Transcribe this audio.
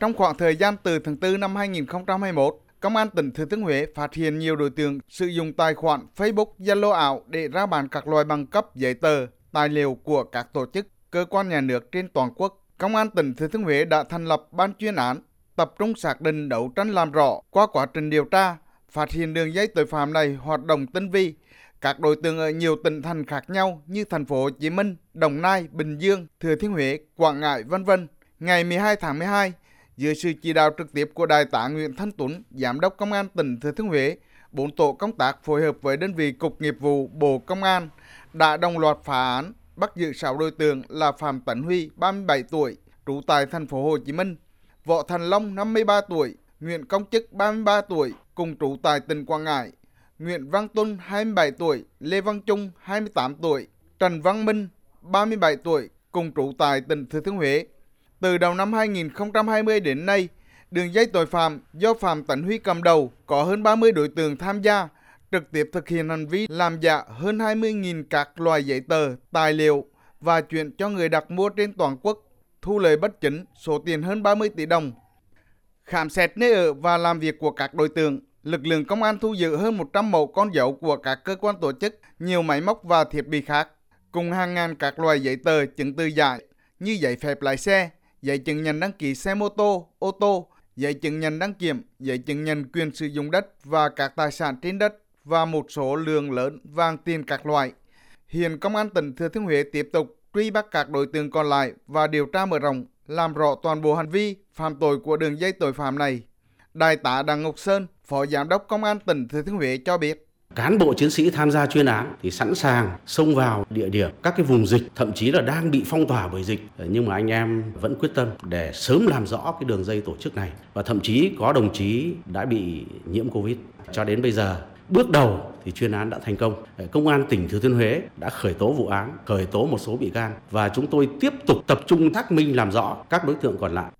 Trong khoảng thời gian từ tháng 4 năm 2021, Công an tỉnh Thừa Thiên Huế phát hiện nhiều đối tượng sử dụng tài khoản Facebook, Zalo ảo để ra bán các loại bằng cấp, giấy tờ, tài liệu của các tổ chức, cơ quan nhà nước trên toàn quốc. Công an tỉnh Thừa Thiên Huế đã thành lập ban chuyên án, tập trung xác định đấu tranh làm rõ qua quá trình điều tra, phát hiện đường dây tội phạm này hoạt động tinh vi. Các đối tượng ở nhiều tỉnh thành khác nhau như thành phố Hồ Chí Minh, Đồng Nai, Bình Dương, Thừa Thiên Huế, Quảng Ngãi, vân vân. Ngày 12 tháng 12, dưới sự chỉ đạo trực tiếp của Đại tá Nguyễn Thanh Tuấn, Giám đốc Công an tỉnh Thừa Thiên Huế, bốn tổ công tác phối hợp với đơn vị Cục Nghiệp vụ Bộ Công an đã đồng loạt phá án bắt giữ 6 đối tượng là Phạm Tấn Huy, 37 tuổi, trú tại thành phố Hồ Chí Minh, Võ Thành Long, 53 tuổi, Nguyễn Công Chức, 33 tuổi, cùng trú tại tỉnh Quảng Ngãi, Nguyễn Văn Tuân, 27 tuổi, Lê Văn Trung, 28 tuổi, Trần Văn Minh, 37 tuổi, cùng trú tại tỉnh Thừa Thiên Huế. Từ đầu năm 2020 đến nay, đường dây tội phạm do Phạm Tấn Huy cầm đầu có hơn 30 đối tượng tham gia, trực tiếp thực hiện hành vi làm giả hơn 20.000 các loại giấy tờ, tài liệu và chuyển cho người đặt mua trên toàn quốc, thu lời bất chính số tiền hơn 30 tỷ đồng. Khám xét nơi ở và làm việc của các đối tượng, lực lượng công an thu giữ hơn 100 mẫu con dấu của các cơ quan tổ chức, nhiều máy móc và thiết bị khác, cùng hàng ngàn các loại giấy tờ chứng từ giả như giấy phép lái xe, giấy chứng nhận đăng ký xe mô tô, ô tô, giấy chứng nhận đăng kiểm, giấy chứng nhận quyền sử dụng đất và các tài sản trên đất và một số lượng lớn vàng tiền các loại. Hiện Công an tỉnh Thừa Thiên Huế tiếp tục truy bắt các đối tượng còn lại và điều tra mở rộng, làm rõ toàn bộ hành vi phạm tội của đường dây tội phạm này. Đại tá Đặng Ngọc Sơn, Phó Giám đốc Công an tỉnh Thừa Thiên Huế cho biết. Cán bộ chiến sĩ tham gia chuyên án thì sẵn sàng xông vào địa điểm các cái vùng dịch, thậm chí là đang bị phong tỏa bởi dịch. Ờ, nhưng mà anh em vẫn quyết tâm để sớm làm rõ cái đường dây tổ chức này. Và thậm chí có đồng chí đã bị nhiễm Covid. Cho đến bây giờ Bước đầu thì chuyên án đã thành công. Ờ, công an tỉnh Thừa Thiên Huế đã khởi tố vụ án, khởi tố một số bị can và chúng tôi tiếp tục tập trung xác minh làm rõ các đối tượng còn lại.